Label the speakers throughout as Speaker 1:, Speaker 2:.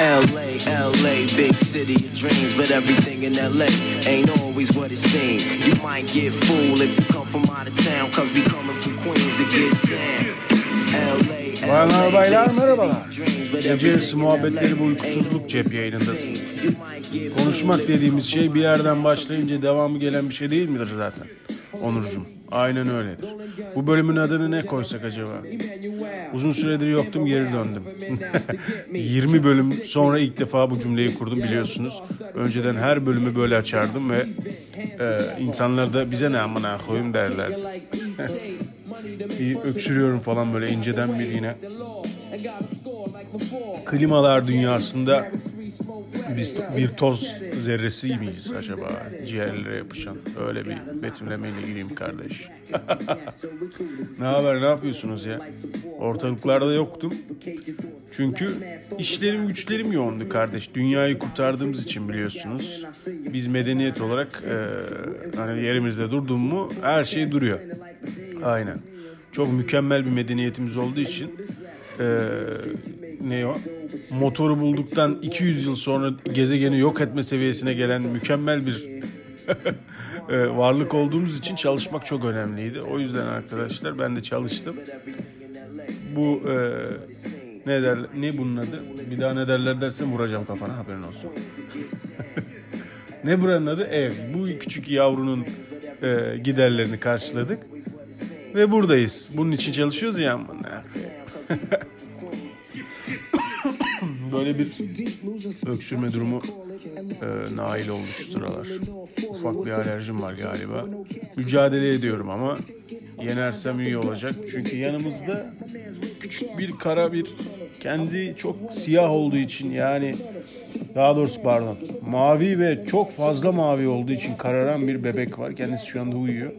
Speaker 1: LA, LA, big city of dreams, but everything in LA ain't always what it seems. You might get fooled if you come from out of town, cause we coming from Queens, it gets down. LA,
Speaker 2: Bayanlar baylar merhabalar. Gece yarısı muhabbetleri bu uykusuzluk cep yayınındasın. Konuşmak dediğimiz şey bir yerden başlayınca devamı gelen bir şey değil midir zaten? Onurcuğum. Aynen öyledir. Bu bölümün adını ne koysak acaba? Uzun süredir yoktum geri döndüm. 20 bölüm sonra ilk defa bu cümleyi kurdum biliyorsunuz. Önceden her bölümü böyle açardım ve e, insanlar da bize ne amına koyayım derlerdi. bir öksürüyorum falan böyle inceden bir yine. Klimalar dünyasında biz bir toz zerresi miyiz acaba ciğerlere yapışan? Öyle bir betimlemeyle gireyim kardeş. ne haber ne yapıyorsunuz ya? Ortalıklarda yoktum. Çünkü işlerim güçlerim yoğundu kardeş. Dünyayı kurtardığımız için biliyorsunuz. Biz medeniyet olarak e, hani yerimizde durdum mu her şey duruyor. Aynen. Çok mükemmel bir medeniyetimiz olduğu için e, ne o? Motoru bulduktan 200 yıl sonra gezegeni yok etme seviyesine gelen mükemmel bir e, varlık olduğumuz için çalışmak çok önemliydi. O yüzden arkadaşlar ben de çalıştım. Bu e, ne der ne bunun adı? Bir daha ne derler dersen vuracağım kafana haberin olsun. ne buranın adı? Ev. Bu küçük yavrunun e, giderlerini karşıladık. Ve buradayız. Bunun için çalışıyoruz ya. Böyle bir öksürme durumu e, nail oldu şu sıralar. Ufak bir alerjim var galiba. Mücadele ediyorum ama yenersem iyi olacak. Çünkü yanımızda küçük bir kara bir kendi çok siyah olduğu için yani daha doğrusu pardon mavi ve çok fazla mavi olduğu için kararan bir bebek var. Kendisi şu anda uyuyor.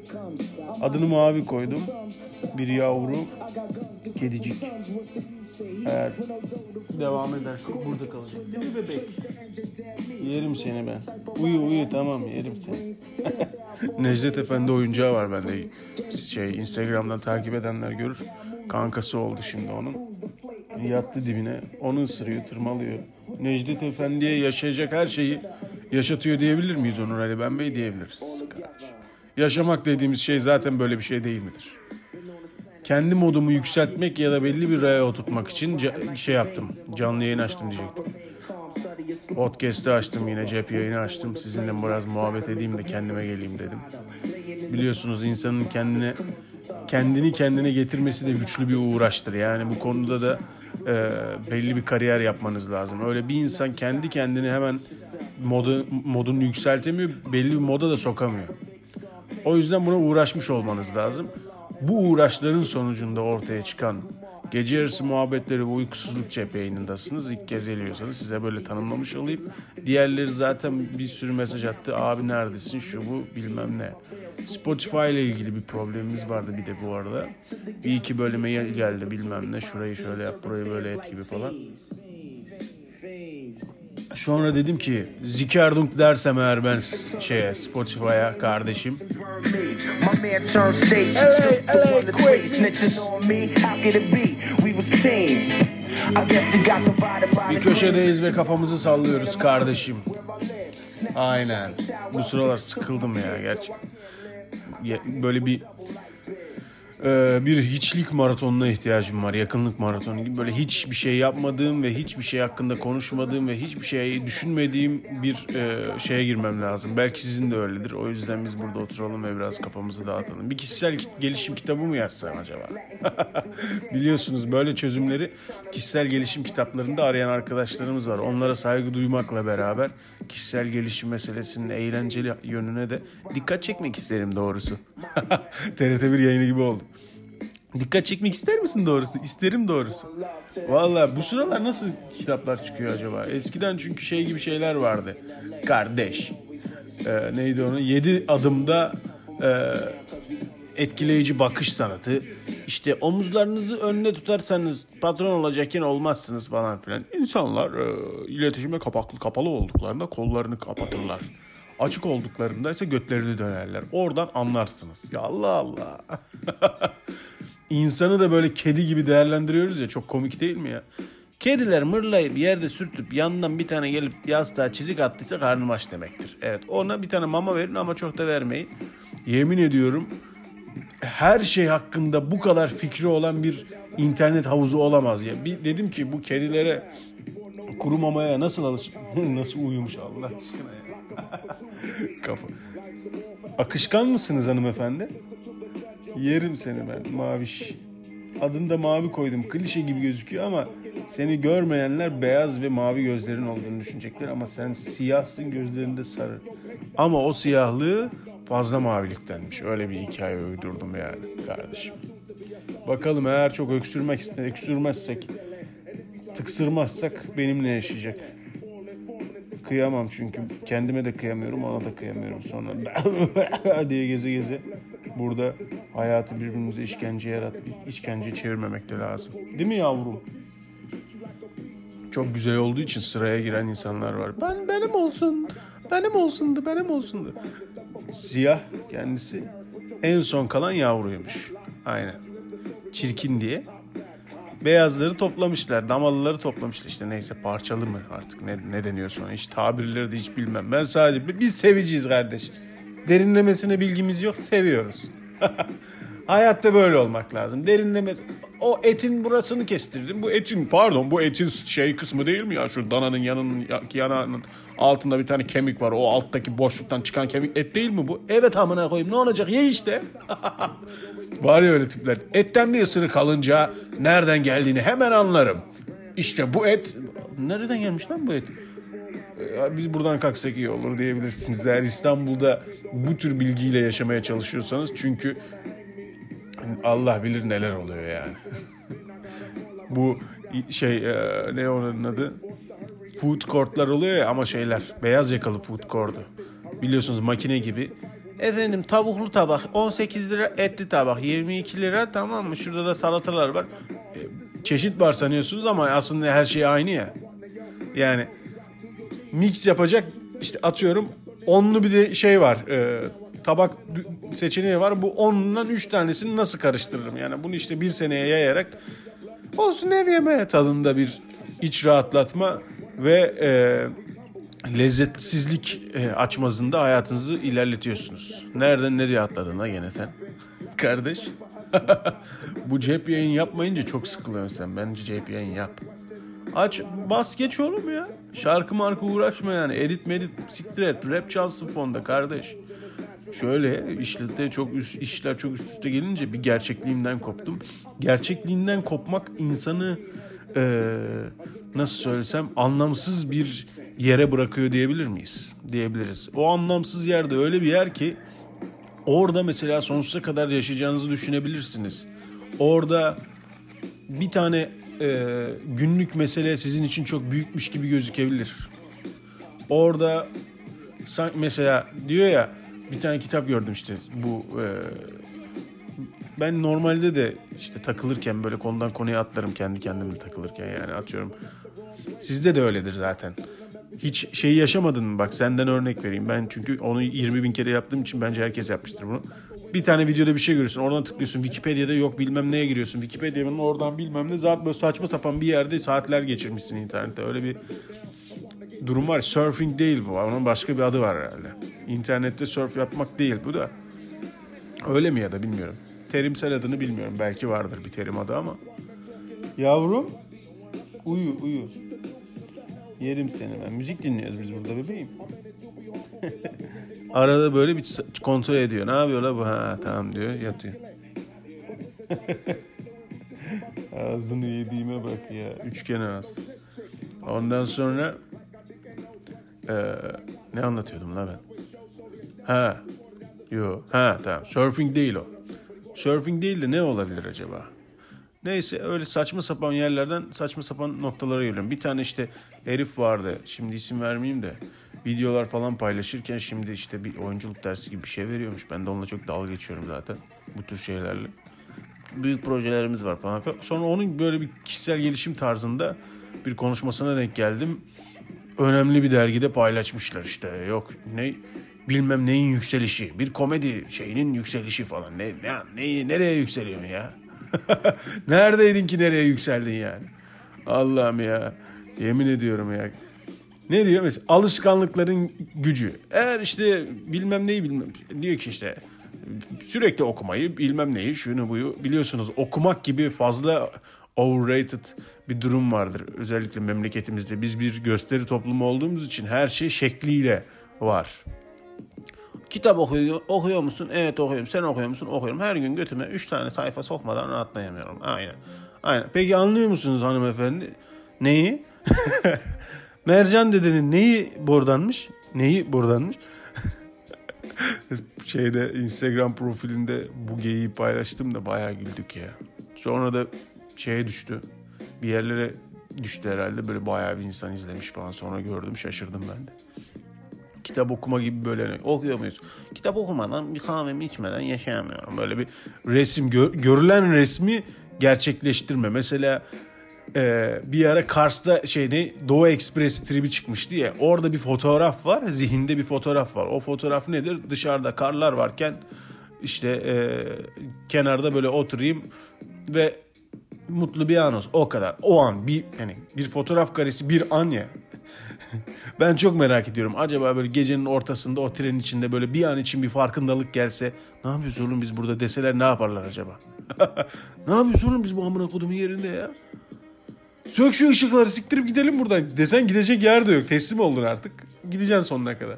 Speaker 2: Adını mavi koydum. Bir yavru kedicik. Eğer devam eder burada kalacak. Değil mi bebek? Yerim seni ben. Uyu uyu tamam yerim seni. Necdet Efendi oyuncağı var bende. Şey Instagram'dan takip edenler görür. Kankası oldu şimdi onun. Yattı dibine. Onu ısırıyor, tırmalıyor. Necdet Efendi'ye yaşayacak her şeyi yaşatıyor diyebilir miyiz Onur Ali Ben Bey diyebiliriz. Kardeşim. Yaşamak dediğimiz şey zaten böyle bir şey değil midir? Kendi modumu yükseltmek ya da belli bir raya oturtmak için şey yaptım. Canlı yayın açtım diyecektim. Podcast'ı açtım yine cep yayını açtım. Sizinle biraz muhabbet edeyim de kendime geleyim dedim. Biliyorsunuz insanın kendine kendini kendine getirmesi de güçlü bir uğraştır. Yani bu konuda da e, belli bir kariyer yapmanız lazım. Öyle bir insan kendi kendini hemen modu, modunu yükseltemiyor. Belli bir moda da sokamıyor. O yüzden buna uğraşmış olmanız lazım. Bu uğraşların sonucunda ortaya çıkan Gece yarısı muhabbetleri ve uykusuzluk cep yayınındasınız. İlk kez geliyorsanız size böyle tanımlamış olayım. Diğerleri zaten bir sürü mesaj attı. Abi neredesin şu bu bilmem ne. Spotify ile ilgili bir problemimiz vardı bir de bu arada. Bir iki bölüme geldi bilmem ne. Şurayı şöyle yap burayı böyle et gibi falan. Sonra dedim ki Zikerdunk dersem eğer ben şeye Spotify'a kardeşim. Bir köşedeyiz ve kafamızı sallıyoruz kardeşim. Aynen. Bu sıralar sıkıldım ya gerçekten. Böyle bir bir hiçlik maratonuna ihtiyacım var. Yakınlık maratonu gibi. Böyle hiçbir şey yapmadığım ve hiçbir şey hakkında konuşmadığım ve hiçbir şey düşünmediğim bir e, şeye girmem lazım. Belki sizin de öyledir. O yüzden biz burada oturalım ve biraz kafamızı dağıtalım. Bir kişisel gelişim kitabı mı yazsam acaba? Biliyorsunuz böyle çözümleri kişisel gelişim kitaplarında arayan arkadaşlarımız var. Onlara saygı duymakla beraber kişisel gelişim meselesinin eğlenceli yönüne de dikkat çekmek isterim doğrusu. TRT1 yayını gibi oldu. Dikkat çekmek ister misin doğrusu? İsterim doğrusu. Valla bu sıralar nasıl kitaplar çıkıyor acaba? Eskiden çünkü şey gibi şeyler vardı. Kardeş. Ee, neydi onu? Yedi adımda e, etkileyici bakış sanatı. İşte omuzlarınızı önüne tutarsanız patron olacakken olmazsınız falan filan. İnsanlar e, iletişime kapaklı kapalı olduklarında kollarını kapatırlar. Açık olduklarında ise götlerini dönerler. Oradan anlarsınız. Ya Allah Allah. İnsanı da böyle kedi gibi değerlendiriyoruz ya çok komik değil mi ya? Kediler mırlayıp yerde sürtüp yanından bir tane gelip yastığa çizik attıysa karnım aç demektir. Evet ona bir tane mama verin ama çok da vermeyin. Yemin ediyorum her şey hakkında bu kadar fikri olan bir internet havuzu olamaz ya. Bir dedim ki bu kedilere kuru mamaya nasıl alış nasıl uyumuş Allah aşkına ya. Kafa. Akışkan mısınız hanımefendi? Yerim seni ben maviş. Adını da mavi koydum. Klişe gibi gözüküyor ama seni görmeyenler beyaz ve mavi gözlerin olduğunu düşünecekler ama sen siyahsın gözlerinde sarı. Ama o siyahlığı fazla maviliktenmiş. Öyle bir hikaye uydurdum yani kardeşim. Bakalım eğer çok öksürmek öksürmezsek, tıksırmazsak benimle yaşayacak. Kıyamam çünkü kendime de kıyamıyorum, ona da kıyamıyorum sonra diye geze geze burada hayatı birbirimize işkence yarat, işkence çevirmemek de lazım. Değil mi yavrum? Çok güzel olduğu için sıraya giren insanlar var. Ben benim olsun, benim olsundu, benim olsundu. Siyah kendisi en son kalan yavruymuş. Aynen. Çirkin diye. Beyazları toplamışlar. Damalıları toplamışlar. İşte neyse parçalı mı artık ne, ne deniyor sonra. Hiç tabirleri de hiç bilmem. Ben sadece biz seviciyiz kardeş. Derinlemesine bilgimiz yok. Seviyoruz. Hayatta böyle olmak lazım. Derinlemesi. O etin burasını kestirdim. Bu etin pardon bu etin şey kısmı değil mi ya? Şu dananın yanının yanağının altında bir tane kemik var. O alttaki boşluktan çıkan kemik et değil mi bu? Evet amına koyayım ne olacak ye işte. var ya öyle tipler. Etten bir ısırık kalınca nereden geldiğini hemen anlarım. İşte bu et nereden gelmiş lan bu et? Biz buradan kalksak iyi olur diyebilirsiniz. Eğer İstanbul'da bu tür bilgiyle yaşamaya çalışıyorsanız çünkü Allah bilir neler oluyor yani. bu şey ne onun adı? Food court'lar oluyor ya ama şeyler beyaz yakalı food court'u. Biliyorsunuz makine gibi. Efendim tavuklu tabak 18 lira etli tabak 22 lira tamam mı? Şurada da salatalar var. E, çeşit var sanıyorsunuz ama aslında her şey aynı ya. Yani mix yapacak işte atıyorum onlu bir de şey var. E, tabak seçeneği var. Bu onundan üç tanesini nasıl karıştırırım? Yani bunu işte bir seneye yayarak olsun ev yemeği tadında bir iç rahatlatma ve e, lezzetsizlik e, açmazında hayatınızı ilerletiyorsunuz. Nereden nereye atladın ha gene sen? Kardeş. Bu cep yayın yapmayınca çok sıkılıyorsun sen. Bence cep yayın yap. Aç bas geç oğlum ya. Şarkı marka uğraşma yani. Edit medit siktir et. Rap çalsın fonda kardeş. Şöyle işlette çok üst, işler çok üst üste gelince bir gerçekliğimden koptum. Gerçekliğinden kopmak insanı e, nasıl söylesem anlamsız bir yere bırakıyor diyebilir miyiz? Diyebiliriz. O anlamsız yerde öyle bir yer ki orada mesela sonsuza kadar yaşayacağınızı düşünebilirsiniz. Orada bir tane e, günlük mesele sizin için çok büyükmüş gibi gözükebilir. Orada mesela diyor ya bir tane kitap gördüm işte bu e, ben normalde de işte takılırken böyle konudan konuya atlarım kendi kendime takılırken yani atıyorum. Sizde de öyledir zaten. Hiç şeyi yaşamadın mı? Bak senden örnek vereyim. Ben çünkü onu 20 bin kere yaptığım için bence herkes yapmıştır bunu. Bir tane videoda bir şey görüyorsun. Oradan tıklıyorsun. Wikipedia'da yok bilmem neye giriyorsun. Wikipedia'nın oradan bilmem ne. Zaten böyle saçma sapan bir yerde saatler geçirmişsin internette. Öyle bir durum var. Surfing değil bu. Onun başka bir adı var herhalde. İnternette surf yapmak değil bu da. Öyle mi ya da bilmiyorum. Terimsel adını bilmiyorum. Belki vardır bir terim adı ama. Yavrum uyu uyu. Yerim seni ben. Müzik dinliyoruz biz burada bebeğim. Arada böyle bir kontrol ediyor. Ne yapıyor la bu? Ha tamam diyor yatıyor. Ağzını yediğime bak ya. Üçgen ağız. Ondan sonra ee, ne anlatıyordum la ben? Ha. Yo. Ha tamam. Surfing değil o. Surfing değil de ne olabilir acaba? Neyse öyle saçma sapan yerlerden saçma sapan noktalara geliyorum. Bir tane işte herif vardı. Şimdi isim vermeyeyim de. Videolar falan paylaşırken şimdi işte bir oyunculuk dersi gibi bir şey veriyormuş. Ben de onunla çok dalga geçiyorum zaten. Bu tür şeylerle. Büyük projelerimiz var falan. Sonra onun böyle bir kişisel gelişim tarzında bir konuşmasına denk geldim önemli bir dergide paylaşmışlar işte. Yok ne bilmem neyin yükselişi. Bir komedi şeyinin yükselişi falan. Ne, ne, ne nereye yükseliyorsun ya? Neredeydin ki nereye yükseldin yani? Allah'ım ya. Yemin ediyorum ya. Ne diyor mesela? Alışkanlıkların gücü. Eğer işte bilmem neyi bilmem. Diyor ki işte sürekli okumayı bilmem neyi şunu buyu biliyorsunuz okumak gibi fazla overrated bir durum vardır. Özellikle memleketimizde biz bir gösteri toplumu olduğumuz için her şey şekliyle var. Kitap okuyor, okuyor musun? Evet okuyorum. Sen okuyor musun? Okuyorum. Her gün götüme 3 tane sayfa sokmadan rahatlayamıyorum. Aynen. Aynen. Peki anlıyor musunuz hanımefendi? Neyi? Mercan dedenin neyi bordanmış? Neyi bordanmış? Şeyde Instagram profilinde bu geyiği paylaştım da bayağı güldük ya. Sonra da şeye düştü. Bir yerlere düştü herhalde. Böyle bayağı bir insan izlemiş falan. Sonra gördüm şaşırdım ben de. Kitap okuma gibi böyle okuyor muyuz? Kitap okumadan bir kahvemi içmeden yaşayamıyorum. Böyle bir resim gö- görülen resmi gerçekleştirme. Mesela e, bir ara Kars'ta şeyde Doğu Ekspresi tribi çıkmıştı ya. Orada bir fotoğraf var. Zihinde bir fotoğraf var. O fotoğraf nedir? Dışarıda karlar varken işte e, kenarda böyle oturayım ve mutlu bir an olsun. O kadar. O an bir yani bir fotoğraf karesi bir an ya. ben çok merak ediyorum. Acaba böyle gecenin ortasında o trenin içinde böyle bir an için bir farkındalık gelse ne yapıyoruz oğlum biz burada deseler ne yaparlar acaba? ne yapıyoruz oğlum biz bu amına kodumun yerinde ya? Sök şu ışıkları siktirip gidelim buradan desen gidecek yer de yok. Teslim oldun artık. Gideceksin sonuna kadar.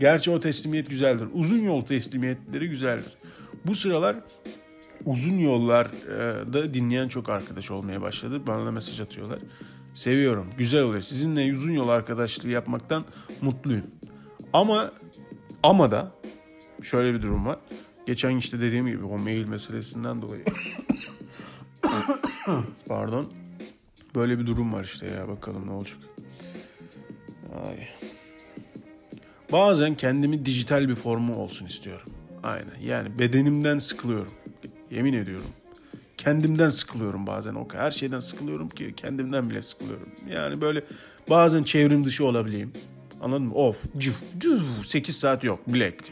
Speaker 2: Gerçi o teslimiyet güzeldir. Uzun yol teslimiyetleri güzeldir. Bu sıralar uzun yollarda dinleyen çok arkadaş olmaya başladı. Bana da mesaj atıyorlar. Seviyorum. Güzel oluyor. Sizinle uzun yol arkadaşlığı yapmaktan mutluyum. Ama ama da şöyle bir durum var. Geçen işte dediğim gibi o mail meselesinden dolayı pardon böyle bir durum var işte ya bakalım ne olacak. Ay. Bazen kendimi dijital bir formu olsun istiyorum. Aynen yani bedenimden sıkılıyorum. Yemin ediyorum. Kendimden sıkılıyorum bazen. O her şeyden sıkılıyorum ki kendimden bile sıkılıyorum. Yani böyle bazen çevrim dışı olabileyim. Anladın mı? Of, cüf, cüf, 8 saat yok. Black.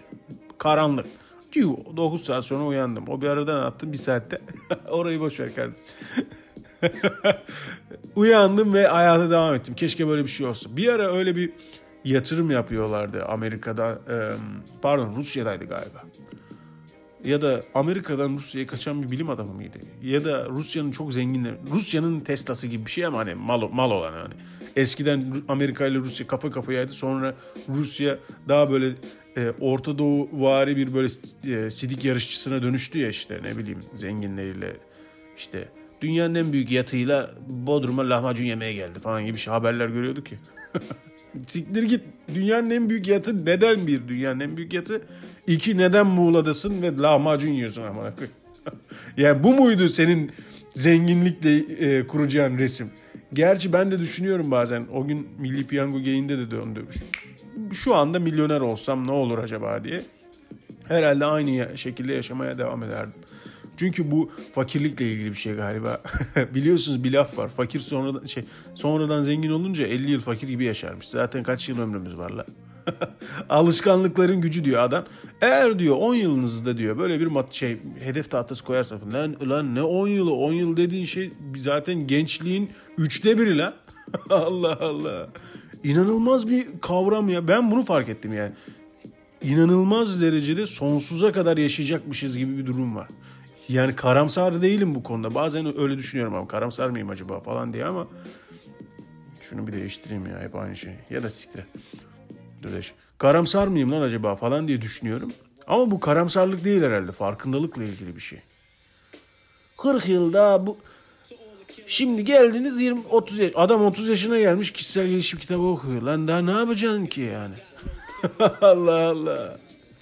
Speaker 2: Karanlık. Cüf, 9 saat sonra uyandım. O bir aradan attım bir saatte. Orayı boş ver kardeşim. Uyandım ve hayata devam ettim. Keşke böyle bir şey olsa. Bir ara öyle bir yatırım yapıyorlardı Amerika'da. Pardon Rusya'daydı galiba ya da Amerika'dan Rusya'ya kaçan bir bilim adamı mıydı? Ya da Rusya'nın çok zengin, Rusya'nın Tesla'sı gibi bir şey ama hani mal, mal olan hani. Eskiden Amerika ile Rusya kafa kafayaydı. Sonra Rusya daha böyle e, Orta Doğu vari bir böyle e, sidik yarışçısına dönüştü ya işte ne bileyim zenginleriyle işte dünyanın en büyük yatıyla Bodrum'a lahmacun yemeye geldi falan gibi şey haberler görüyorduk ki. Siktir git. Dünyanın en büyük yatı neden bir dünyanın en büyük yatı? İki neden Muğla'dasın ve lahmacun yiyorsun ama. yani bu muydu senin zenginlikle e, kuracağın resim? Gerçi ben de düşünüyorum bazen. O gün Milli Piyango Gain'de de döndürmüş. Şu anda milyoner olsam ne olur acaba diye. Herhalde aynı şekilde yaşamaya devam ederdim. Çünkü bu fakirlikle ilgili bir şey galiba. Biliyorsunuz bir laf var. Fakir sonradan şey sonradan zengin olunca 50 yıl fakir gibi yaşarmış. Zaten kaç yıl ömrümüz var la. Alışkanlıkların gücü diyor adam. Eğer diyor 10 yılınızda diyor böyle bir mat şey hedef tahtası koyarsan lan lan ne 10 yılı 10 yıl dediğin şey zaten gençliğin üçte biri lan. Allah Allah. İnanılmaz bir kavram ya. Ben bunu fark ettim yani. İnanılmaz derecede sonsuza kadar yaşayacakmışız gibi bir durum var. Yani karamsar değilim bu konuda. Bazen öyle düşünüyorum ama karamsar mıyım acaba falan diye ama şunu bir değiştireyim ya hep aynı şey. Ya da siktir. Dur değiş. Karamsar mıyım lan acaba falan diye düşünüyorum. Ama bu karamsarlık değil herhalde. Farkındalıkla ilgili bir şey. 40 yılda bu Şimdi geldiniz 20 30 yaş. Adam 30 yaşına gelmiş kişisel gelişim kitabı okuyor. Lan daha ne yapacaksın ki yani? Allah Allah.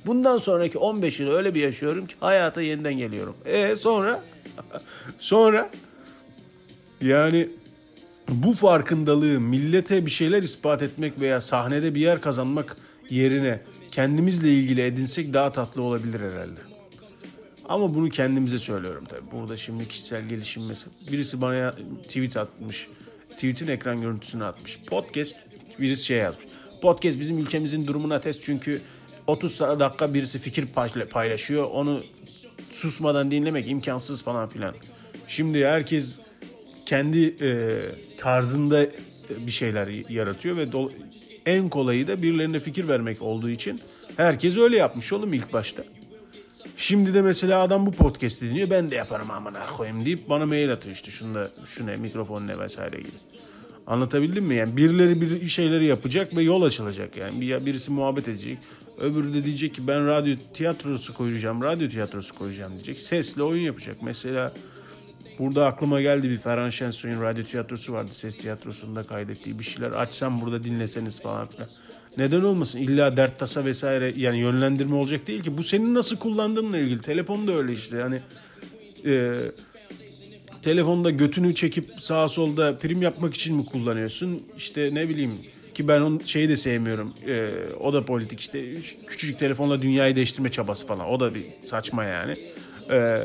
Speaker 2: Bundan sonraki 15 yıl öyle bir yaşıyorum ki hayata yeniden geliyorum. E sonra? sonra? Yani bu farkındalığı millete bir şeyler ispat etmek veya sahnede bir yer kazanmak yerine kendimizle ilgili edinsek daha tatlı olabilir herhalde. Ama bunu kendimize söylüyorum tabii. Burada şimdi kişisel gelişim mesela. Birisi bana tweet atmış. Tweet'in ekran görüntüsünü atmış. Podcast birisi şey yazmış. Podcast bizim ülkemizin durumuna test çünkü 30 dakika birisi fikir paylaşıyor. Onu susmadan dinlemek imkansız falan filan. Şimdi herkes kendi e, tarzında bir şeyler yaratıyor ve en kolayı da birilerine fikir vermek olduğu için herkes öyle yapmış oğlum ilk başta. Şimdi de mesela adam bu podcast dinliyor ben de yaparım amına koyayım deyip bana mail atıyor işte şunda şu ne mikrofon ne vesaire gibi. Anlatabildim mi? Yani birileri bir şeyleri yapacak ve yol açılacak. Yani bir, birisi muhabbet edecek. Öbürü de diyecek ki ben radyo tiyatrosu koyacağım, radyo tiyatrosu koyacağım diyecek. Sesle oyun yapacak. Mesela burada aklıma geldi bir Ferhan Şensoy'un radyo tiyatrosu vardı. Ses tiyatrosunda kaydettiği bir şeyler. Açsam burada dinleseniz falan filan. Neden olmasın? İlla dert tasa vesaire yani yönlendirme olacak değil ki. Bu senin nasıl kullandığınla ilgili. Telefon da öyle işte. Yani e, telefonda götünü çekip sağa solda prim yapmak için mi kullanıyorsun? İşte ne bileyim ki ben onun şeyi de sevmiyorum. E, o da politik işte küçücük telefonla dünyayı değiştirme çabası falan. O da bir saçma yani. E,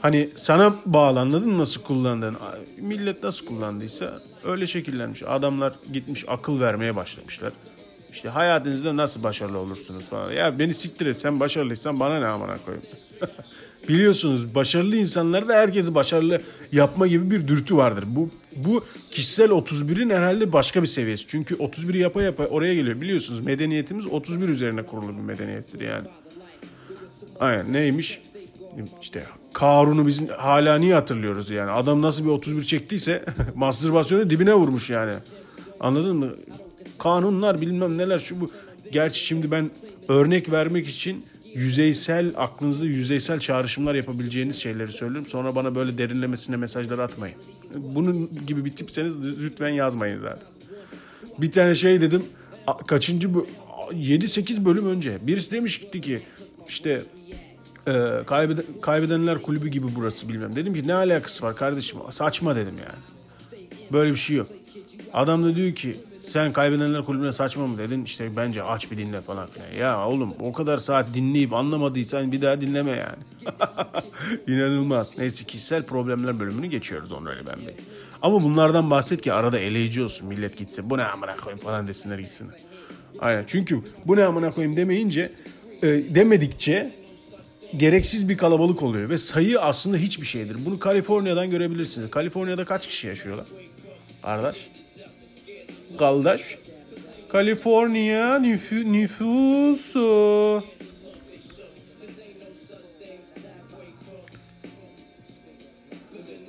Speaker 2: hani sana bağlı mı nasıl kullandığını? Millet nasıl kullandıysa öyle şekillenmiş. Adamlar gitmiş akıl vermeye başlamışlar. İşte hayatınızda nasıl başarılı olursunuz falan. Ya beni siktir et sen başarılıysan bana ne amına koyayım. Biliyorsunuz başarılı insanlarda herkesi başarılı yapma gibi bir dürtü vardır. Bu bu kişisel 31'in herhalde başka bir seviyesi. Çünkü 31'i yapa yapa oraya geliyor. Biliyorsunuz medeniyetimiz 31 üzerine kurulu bir medeniyettir yani. Aynen neymiş? İşte Karun'u biz hala niye hatırlıyoruz yani? Adam nasıl bir 31 çektiyse mastürbasyonu dibine vurmuş yani. Anladın mı? Kanunlar bilmem neler şu bu. Gerçi şimdi ben örnek vermek için yüzeysel aklınızda yüzeysel çağrışımlar yapabileceğiniz şeyleri söylüyorum. Sonra bana böyle derinlemesine mesajlar atmayın. Bunun gibi bir tipseniz lütfen yazmayın zaten. Bir tane şey dedim. Kaçıncı bu 7-8 bölüm önce birisi demişti ki işte e, kaybeden, kaybedenler kulübü gibi burası bilmem. Dedim ki ne alakası var kardeşim saçma dedim yani. Böyle bir şey yok. Adam da diyor ki sen kaybedenler kulübüne saçma mı dedin? İşte bence aç bir dinle falan filan. Ya oğlum o kadar saat dinleyip anlamadıysan bir daha dinleme yani. İnanılmaz. Neyse kişisel problemler bölümünü geçiyoruz onu öyle ben Bey. Ama bunlardan bahset ki arada eleyici olsun. Millet gitsin bu ne amına koyayım falan desinler gitsin. Aynen çünkü bu ne amına koyayım demeyince e, demedikçe gereksiz bir kalabalık oluyor ve sayı aslında hiçbir şeydir. Bunu Kaliforniya'dan görebilirsiniz. Kaliforniya'da kaç kişi yaşıyorlar? Arkadaş kardeş. Kaliforniya nüfü, nüfusu.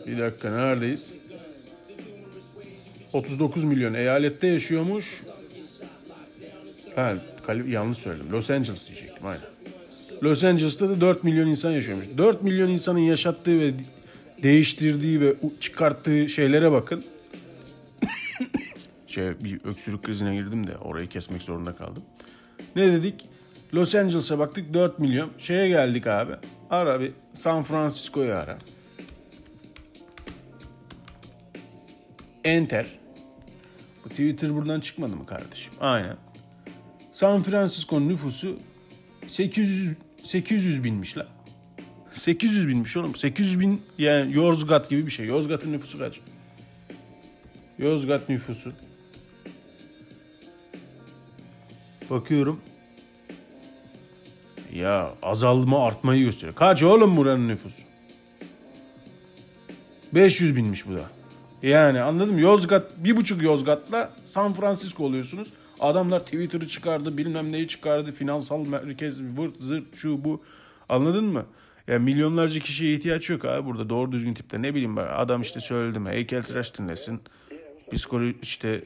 Speaker 2: Bir dakika neredeyiz? 39 milyon eyalette yaşıyormuş. Ha, yanlış söyledim. Los Angeles diyecektim aynen. Los Angeles'ta da 4 milyon insan yaşıyormuş. 4 milyon insanın yaşattığı ve değiştirdiği ve çıkarttığı şeylere bakın şey bir öksürük krizine girdim de orayı kesmek zorunda kaldım. Ne dedik? Los Angeles'a baktık 4 milyon. Şeye geldik abi. Ara bir San Francisco'yu ara. Enter. Bu Twitter buradan çıkmadı mı kardeşim? Aynen. San Francisco'nun nüfusu 800 800 binmiş la. 800 binmiş oğlum. 800 bin yani Yozgat gibi bir şey. Yozgat'ın nüfusu kaç? Yozgat nüfusu Bakıyorum. Ya azalma artmayı gösteriyor. Kaç oğlum buranın nüfusu? 500 binmiş bu da. Yani anladım. Yozgat, bir buçuk Yozgat'la San Francisco oluyorsunuz. Adamlar Twitter'ı çıkardı, bilmem neyi çıkardı, finansal merkez, vırt, zırt, şu bu. Anladın mı? Ya yani milyonlarca kişiye ihtiyaç yok abi burada doğru düzgün tipte. Ne bileyim ben adam işte söyledim heykeltıraş dinlesin psikoloji işte e,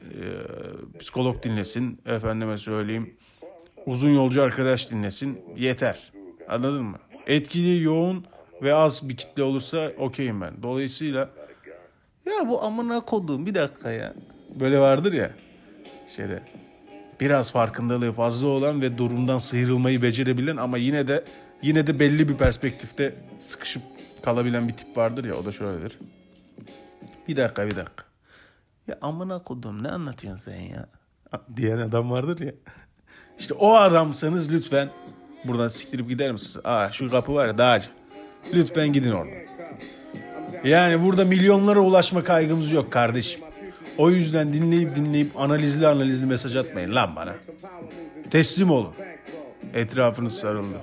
Speaker 2: psikolog dinlesin, efendime söyleyeyim uzun yolcu arkadaş dinlesin yeter. Anladın mı? Etkili, yoğun ve az bir kitle olursa okeyim ben. Dolayısıyla ya bu amına kodum bir dakika ya. Böyle vardır ya şeyde biraz farkındalığı fazla olan ve durumdan sıyrılmayı becerebilen ama yine de yine de belli bir perspektifte sıkışıp kalabilen bir tip vardır ya o da şöyledir. Bir dakika bir dakika. Ya amına kodum ne anlatıyorsun sen ya? Diyen adam vardır ya. İşte o adamsanız lütfen buradan siktirip gider misiniz? Aa şu kapı var ya dağcı. Lütfen gidin oradan. Yani burada milyonlara ulaşma kaygımız yok kardeşim. O yüzden dinleyip dinleyip analizli analizli mesaj atmayın lan bana. Teslim olun. Etrafınız sarıldı.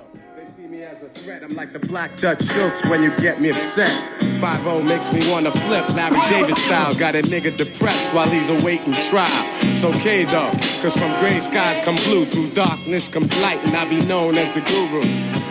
Speaker 3: 5 makes me wanna flip Larry Davis style. Got a nigga depressed while he's awaiting trial. It's okay though, cause from gray skies come blue, through darkness comes light, and I be known as the guru.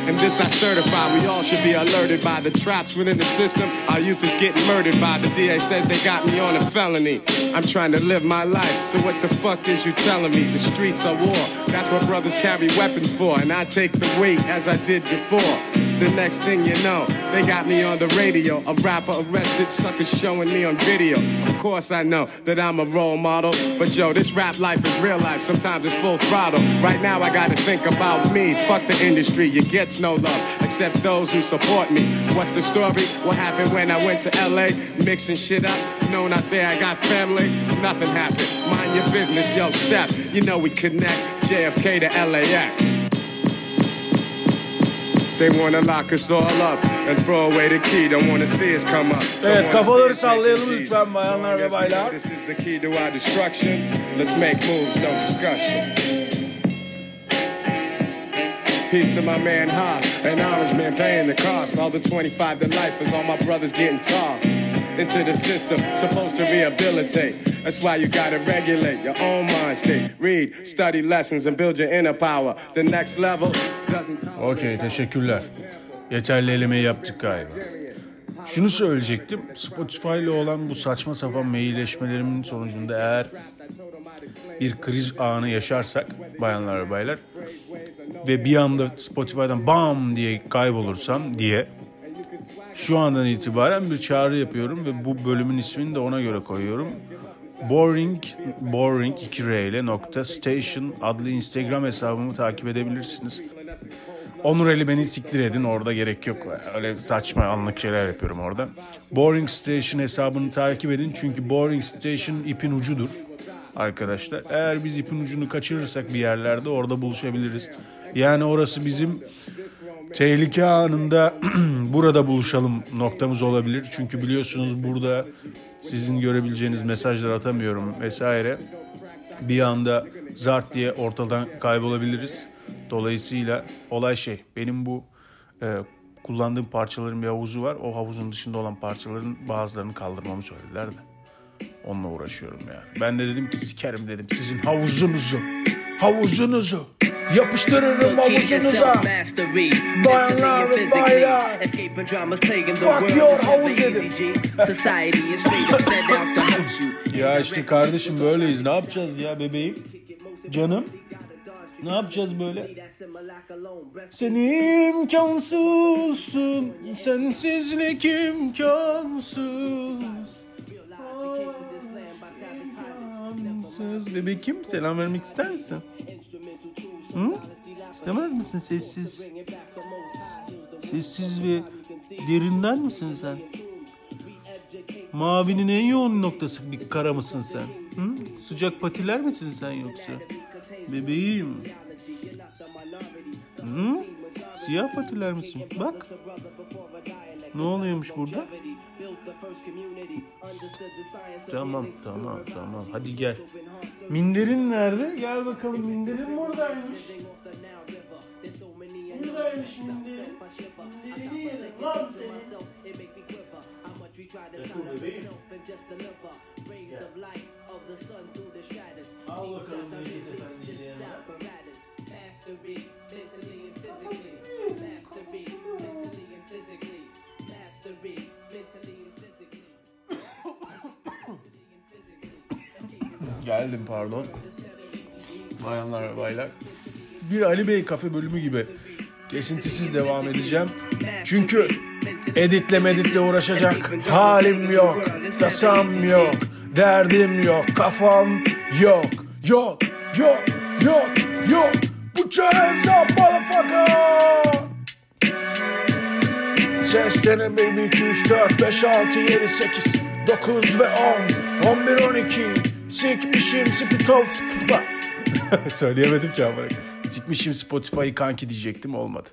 Speaker 3: And this I certify, we all should be alerted by the traps within the system. Our youth is getting murdered by the DA says they got me on a felony. I'm trying to live my life, so what the fuck is you telling me? The streets are war, that's what brothers carry weapons for, and I take the weight as I did before. The next thing you know, they got me on the radio. A rapper arrested, suckers showing me on video. Of course, I know that I'm a role model, but yo, this rap life is real life. Sometimes it's full throttle. Right now, I gotta think about me. Fuck the industry, you get no love except those who support me. What's the story? What happened when I went to LA? Mixing shit up. No, not there, I got family. Nothing happened. Mind your business, yo, step. You know we connect. JFK to LAX. They wanna lock us all up and throw away the key. Don't wanna see us come up.
Speaker 2: Evet kafaları sallayalım lütfen bayanlar ve baylar.
Speaker 3: This is the key to our destruction. Let's make moves, no discussion. Peace to my man Haas, an orange man paying the cost. All the 25 to life is all my brothers getting tossed into the system, supposed to rehabilitate. That's why you gotta regulate your own mind state. Read, study lessons, and build your inner power. The next level doesn't
Speaker 2: Okey teşekkürler. Yeterli elemeyi yaptık galiba. Şunu söyleyecektim. Spotify ile olan bu saçma sapan mailleşmelerimin sonucunda eğer bir kriz anı yaşarsak bayanlar ve baylar ve bir anda Spotify'dan bam diye kaybolursam diye şu andan itibaren bir çağrı yapıyorum ve bu bölümün ismini de ona göre koyuyorum. Boring, boring 2R ile nokta station adlı Instagram hesabımı takip edebilirsiniz. Onur eli beni siktir edin orada gerek yok. Öyle saçma anlık şeyler yapıyorum orada. Boring Station hesabını takip edin çünkü Boring Station ipin ucudur arkadaşlar. Eğer biz ipin ucunu kaçırırsak bir yerlerde orada buluşabiliriz. Yani orası bizim tehlike anında burada buluşalım noktamız olabilir. Çünkü biliyorsunuz burada sizin görebileceğiniz mesajlar atamıyorum vesaire. Bir anda zart diye ortadan kaybolabiliriz. Dolayısıyla olay şey benim bu e, kullandığım parçaların bir havuzu var. O havuzun dışında olan parçaların bazılarını kaldırmamı söylediler de. Onunla uğraşıyorum yani. Ben de dedim ki sikerim dedim sizin havuzunuzu. Havuzunuzu. Yapıştırırım havuzunuza. Bayanlar ve baylar. Fuck your havuz dedim. Ya işte kardeşim böyleyiz. Ne yapacağız ya bebeğim? Canım. Ne yapacağız böyle? Sen imkansızsın. Sensizlik imkansız. İmkansız. Bebekim selam vermek ister misin? Hı? İstemez misin sessiz? Sessiz ve derinden misin sen? Mavinin en yoğun noktası bir kara mısın sen? Hı? Sıcak patiler misin sen yoksa? Bebeğim. Hı? Siyah patiler misin? Bak. Ne oluyormuş burada? Tamam tamam tamam. hadi gel. Minderin nerede? Gel bakalım minderin buradaymış. Buradaymış minderin. Minderini yerim lan senin. Yakın bebeğim. Al bakalım Necdet Efendi'yle yanına. Geldim pardon. Bayanlar baylar. Bir Ali Bey kafe bölümü gibi kesintisiz devam edeceğim. Çünkü editle meditle uğraşacak halim yok, tasam yok, derdim yok, kafam yok, yok, yok, yok, yok. Put your hands up motherfucker! Seslenin baby 2, 3, 4, 5, 6, 7, 8, 9 ve 10, 11, 12. Sikmişim Spitov Spotify. Söyleyemedim ki ama. Sikmişim Spotify'ı kanki diyecektim olmadı.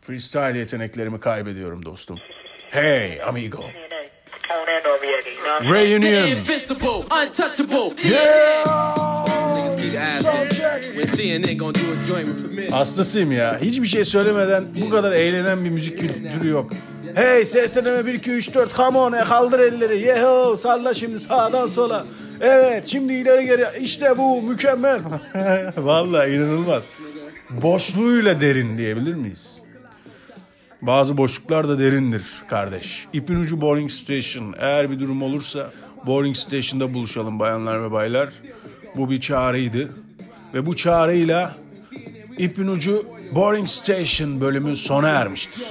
Speaker 2: Freestyle yeteneklerimi kaybediyorum dostum. Hey amigo. Reunion.
Speaker 4: Invincible, untouchable.
Speaker 2: Yeah. Hastasıyım ya. Hiçbir şey söylemeden bu kadar eğlenen bir müzik kültürü yok. Hey sesleneme 1 2 3 4 come on e, kaldır elleri. Yeho salla şimdi sağdan sola. Evet şimdi ileri geri işte bu mükemmel. Vallahi inanılmaz. Boşluğuyla derin diyebilir miyiz? Bazı boşluklar da derindir kardeş. İpin ucu Boring Station. Eğer bir durum olursa Boring Station'da buluşalım bayanlar ve baylar. Bu bir çağrıydı. Ve bu çağrıyla İpin ucu Boring Station bölümü sona ermiştir.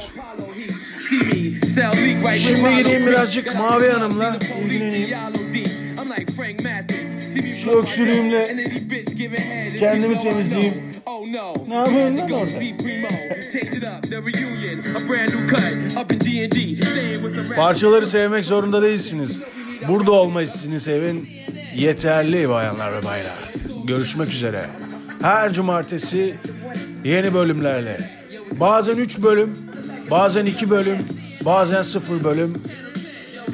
Speaker 2: Şimdi gideyim birazcık Mavi Hanım'la ilgileneyim. Şu öksürüğümle kendimi temizleyeyim. Ne yapıyorsun lan? Parçaları sevmek zorunda değilsiniz. Burada olmayı sizin sevin yeterli bayanlar ve baylar. Görüşmek üzere. Her cumartesi yeni bölümlerle. Bazen 3 bölüm, bazen 2 bölüm, bazen 0 bölüm.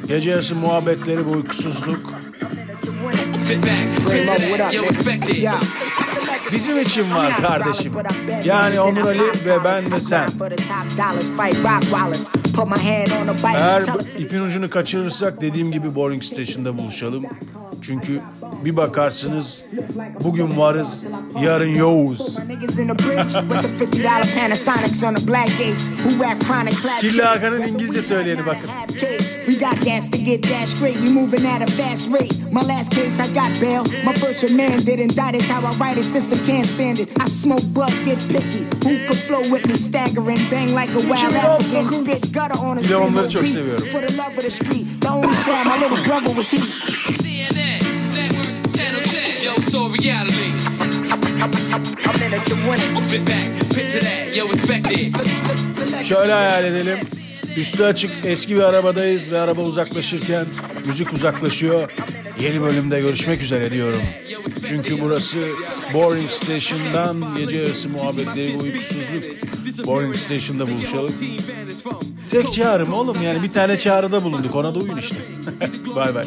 Speaker 2: Gece yarısı muhabbetleri ve uykusuzluk. Bizim için var kardeşim. Yani Onur Ali ve ben ve sen. Eğer ipin ucunu kaçırırsak dediğim gibi Boring Station'da buluşalım. Çünkü bir bakarsınız bugün varız, yarın yoğuz. Kirli Hakan'ın İngilizce söyleyeni bakın. We got gas to get that straight. We moving at a fast rate. My last case, I got bail. My first remanded, indicted. How I write it, system can't stand it. I smoke bud, get pissy. Who could flow with me, staggering, bang like a wild African. Spit gutter on a
Speaker 5: seviyorum.
Speaker 2: For the love of the street. The only time my little brother was he.
Speaker 4: CNN, network, channel 10. Yo, so reality.
Speaker 2: I'm in it to win it.
Speaker 4: Sit back, picture that, yo, expect it.
Speaker 2: Şöyle hayal edelim. Üstü açık eski bir arabadayız ve araba uzaklaşırken müzik uzaklaşıyor. Yeni bölümde görüşmek üzere diyorum. Çünkü burası Boring Station'dan gece yarısı muhabbetleri ve uykusuzluk. Boring Station'da buluşalım. Tek çağrım oğlum yani bir tane çağrıda bulunduk ona da uyun işte. bay bay.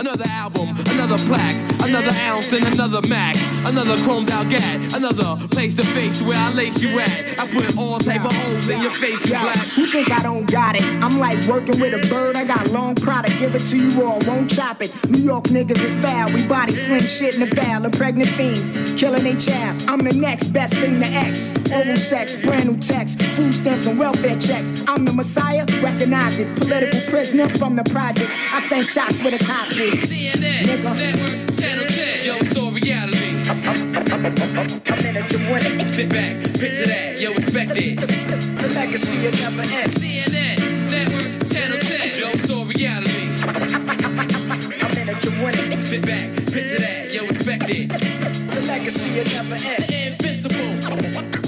Speaker 4: Another album, another plaque, another ounce and another Mac, another chromed out gat, another place to face where I lace you at. I put all type of holes in your face, you
Speaker 2: Yo,
Speaker 4: black.
Speaker 2: who think I don't got it? I'm like working with a bird. I got long product, give it to you all, won't chop it. New York niggas is foul. We body sling shit in the val. The pregnant fiends killing they child. I'm the next best thing to X. Oral sex, brand new text, food stamps and welfare checks. I'm the messiah, recognize it. Political prisoner from the projects. I send shots where the cops is.
Speaker 4: CNN,
Speaker 2: Nigga.
Speaker 4: network, channel 10. Yo, it's all reality.
Speaker 2: I'm in it to win it.
Speaker 4: Sit back, picture that, yo, expect it.
Speaker 2: The legacy will never end.
Speaker 4: CNN,
Speaker 2: 20.
Speaker 4: Sit back, picture that, yo, expect it.
Speaker 2: The legacy is never end. Invisible.
Speaker 4: invincible.